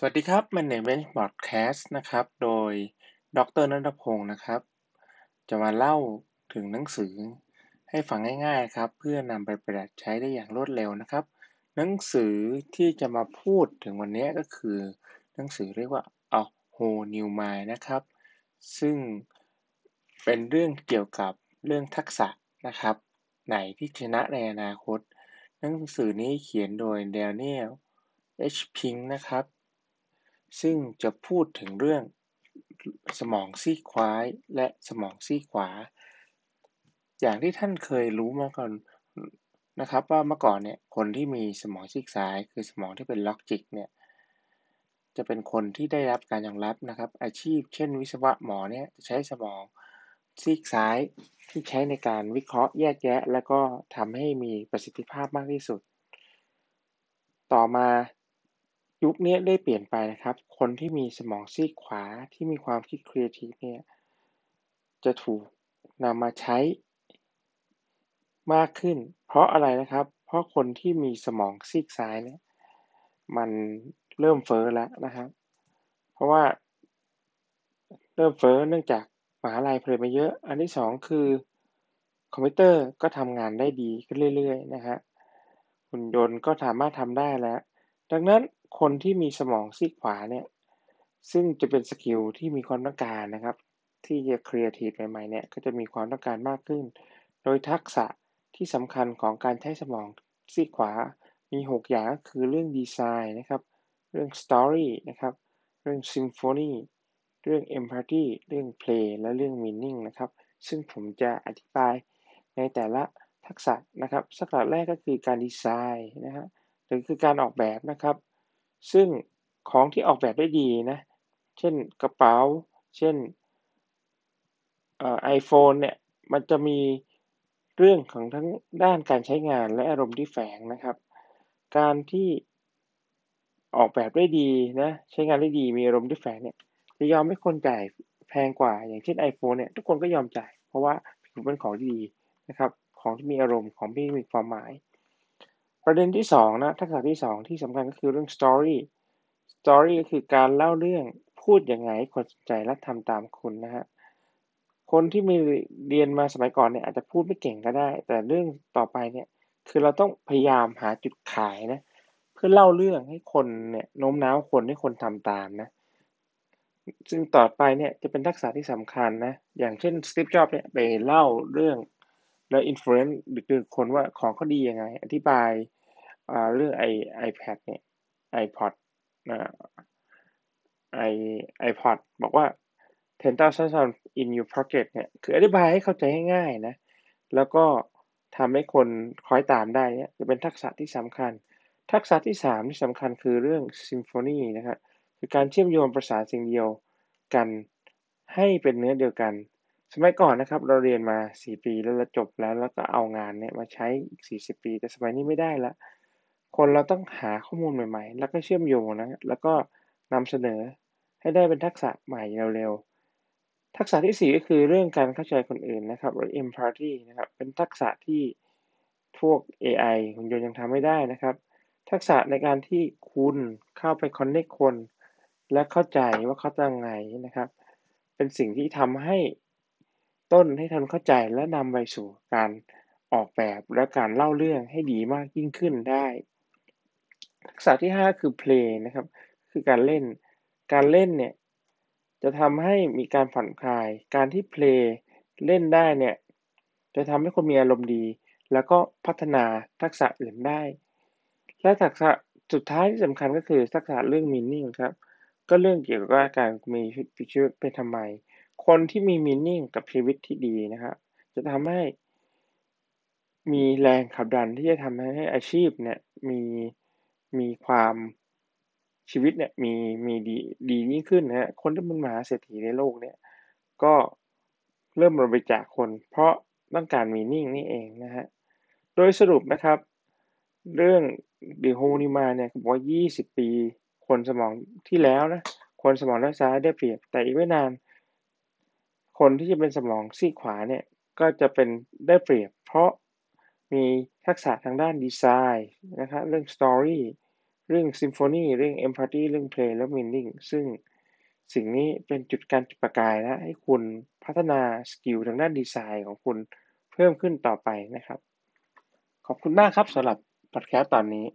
สวัสดีครับ Management Podcast นะครับ โดยดร.ณัฐพงศ์นะครับ จะมาเล่าถึงหนังสือให้ฟังง่ายๆครับ เพื่อนำไปประดับใช้ได้อย่างรวดเร็วนะครับ หนังสือที่จะมาพูดถึงวันนี้ก็คือ หนังสือเรียกว่า A Whole New Mind นะครับ ซึ่งเป็นเรื่องเกี่ยวกับเรื่องทักษะนะครับ ไหนที่ชนะในอนาคต หนังสือนี้เขียนโดย Daniel H. Pink นะครับ ซึ่งจะพูดถึงเรื่องสมองซีกซ้ายและสมองซีกขวา อย่างที่ท่านเคยรู้มาก่อนนะครับ ว่าเมื่อก่อนเนี่ยคนที่มีสมองซีกซ้าย คือสมองที่เป็น logic เนี่ยจะเป็นคนที่ได้รับการยอมรับนะครับ อาชีพเช่นวิศวะหมอเนี่ยจะใช้สมองซีกซ้ายที่ใช้ในการวิเคราะห์แยกแยะ แล้วก็ทำให้มีประสิทธิภาพมากที่สุด ต่อมา ยุคนี้ได้เปลี่ยนไปนะครับ คนที่มีสมองซีกขวาที่มีความคิดครีเอทีฟเนี่ย จะถูกนำมาใช้มากขึ้น เพราะอะไรนะครับ เพราะคนที่มีสมองซีกซ้ายเนี่ย มันเริ่มเฟ้อแล้วนะครับ เพราะว่า เริ่มเฟ้อเนื่องจากมหาลัยผลิตมาเยอะ อันที่สองคือ คอมพิวเตอร์ก็ทำงานได้ดีขึ้นเรื่อย ๆ นะฮะหุ่นยนต์ก็สามารถทำได้แล้ว ดังนั้น คนที่มีสมองซีกขวาเนี่ย ซึ่งจะเป็น skill ที่มีความต้องการนะครับ ที่จะครีเอทีฟใหม่ๆเนี่ยก็จะมีความต้องการมากขึ้น โดยทักษะที่สำคัญของการใช้สมองซีกขวา มี 6 อย่างก็คือเรื่องดีไซน์นะครับ เรื่องสตอรี่นะครับ เรื่องซิมโฟนีเรื่อง Empathy เรื่อง Play และเรื่อง Meaning นะครับ ซึ่งผมจะอธิบายในแต่ละทักษะนะครับทักษะแรกก็คือการดีไซน์นะฮะหรือคือการออกแบบนะครับ ซึ่งของที่ออกแบบได้ดีนะ เช่นกระเป๋า เช่นเอ่อ iPhone เนี่ย มันจะมีเรื่องของทั้งด้านการใช้งานและอารมณ์ที่แฝงนะครับ การที่ออกแบบได้ดีนะ ใช้งานได้ดีมีอารมณ์ที่แฝงเนี่ยจะยอมให้คนจ่ายแพงกว่า อย่างเช่น iPhone เนี่ยทุกคนก็ยอมจ่าย เพราะว่าถือเป็นของที่ดีนะครับ ของที่มีอารมณ์ของที่มีความหมาย ประเด็นที่2นะทักษะที่2ที่สำคัญก็คือเรื่อง Story Story ก็คือการเล่าเรื่องพูดยังไงให้คนสนใจและทำตามคุณนะฮะคนที่มีเรียนมาสมัยก่อนเนี่ยอาจจะพูดไม่เก่งก็ได้ แต่เรื่องต่อไปเนี่ยคือเราต้องพยายามหาจุดขายนะเพื่อเล่าเรื่องให้คนเนี่ยโน้มน้าวคนให้คนทำตามนะ ซึ่งต่อไปเนี่ยจะเป็นทักษะที่สำคัญนะ อย่างเช่น Steve Jobs เนี่ยไปเล่าเรื่อง แล้ว influence ดึงคนว่าของเขาดียังไง อธิบายเรื่องไอ iPad เนี่ย iPod อ่าไอ iPod บอกว่า10,000 songs in your pocket เนี่ยคืออธิบายให้เข้าใจง่ายๆนะ แล้วก็ทำให้คนคอยตามได้เนี่ยจะเป็นทักษะที่สำคัญ ทักษะที่ 3 ที่สำคัญคือเรื่อง symphony นะครับคือการเชื่อมโยงประสานสิ่งเดียวกันให้เป็นเนื้อเดียวกัน สมัยก่อนนะครับ เราเรียนมา 4 ปีแล้วเราจบแล้ว แล้วก็เอางานเนี่ยมาใช้อีก 40 ปี แต่สมัยนี้ไม่ได้ล้วคนเราต้องหาข้อมูลใหม่ ๆ แล้วก็เชื่อมโยงนะ แล้วก็นำเสนอให้ได้เป็นทักษะใหม่เร็วๆ ทักษะที่ 4 ก็คือเรื่องการเข้าใจคนอื่นนะครับหรือ empathy นะครับ เป็นทักษะที่พวกเอไอหุ่นยนต์ยังทำไม่ได้นะครับ ทักษะในการที่คุณเข้าไป connect คน และเข้าใจว่าเขาจะไงนะครับ เป็นสิ่งที่ทำให้ ต้นให้ทันเข้าใจ และนำไปสู่การออกแบบและการเล่าเรื่องให้ดีมากยิ่งขึ้นได้ ทักษะที่ 5 คือ play นะครับ คือการเล่น การเล่นเนี่ยจะทำให้มีการผ่อนคลาย การที่ play เล่นได้เนี่ยจะทำให้คนมีอารมณ์ดี แล้วก็พัฒนาทักษะอื่นได้ และทักษะสุดท้ายที่สำคัญก็คือทักษะเรื่อง meaning ครับ ก็เรื่องเกี่ยวกับการมีชีวิตเป็นทำไม คนที่มี meaning กับชีวิตที่ดีนะครับ จะทำให้มีแรงขับดันที่จะทำให้อาชีพเนี่ยมีมีความชีวิตเนี่ยมีมีดีดียิ่งขึ้นนะฮะคนที่เป็นมหาเศรษฐีในโลกเนี่ย ก็เริ่มบริจาคคน เพราะต้องการมีนิ่งนี่เองนะฮะโดยสรุปนะครับ เรื่อง The Whole New Mind เนี่ยบอกว่า 20 ปี คนสมองที่แล้วนะคนสมองด้านซ้ายได้เปรียบแต่อีกไม่นาน คนที่จะเป็นสมองซีกขวาเนี่ยก็จะเป็นได้เปรียบ เพราะมีทักษะทางด้านดีไซน์นะครับเรื่อง Story เรื่อง Symphony เรื่อง Empathy เรื่อง Play และ Meaning ซึ่งสิ่งนี้เป็นจุดการจุดประกายและให้คุณพัฒนา skill ทางด้านดีไซน์ของคุณเพิ่มขึ้นต่อไปนะครับ ขอบคุณมากครับสำหรับพอดแคสต์ตอนนี้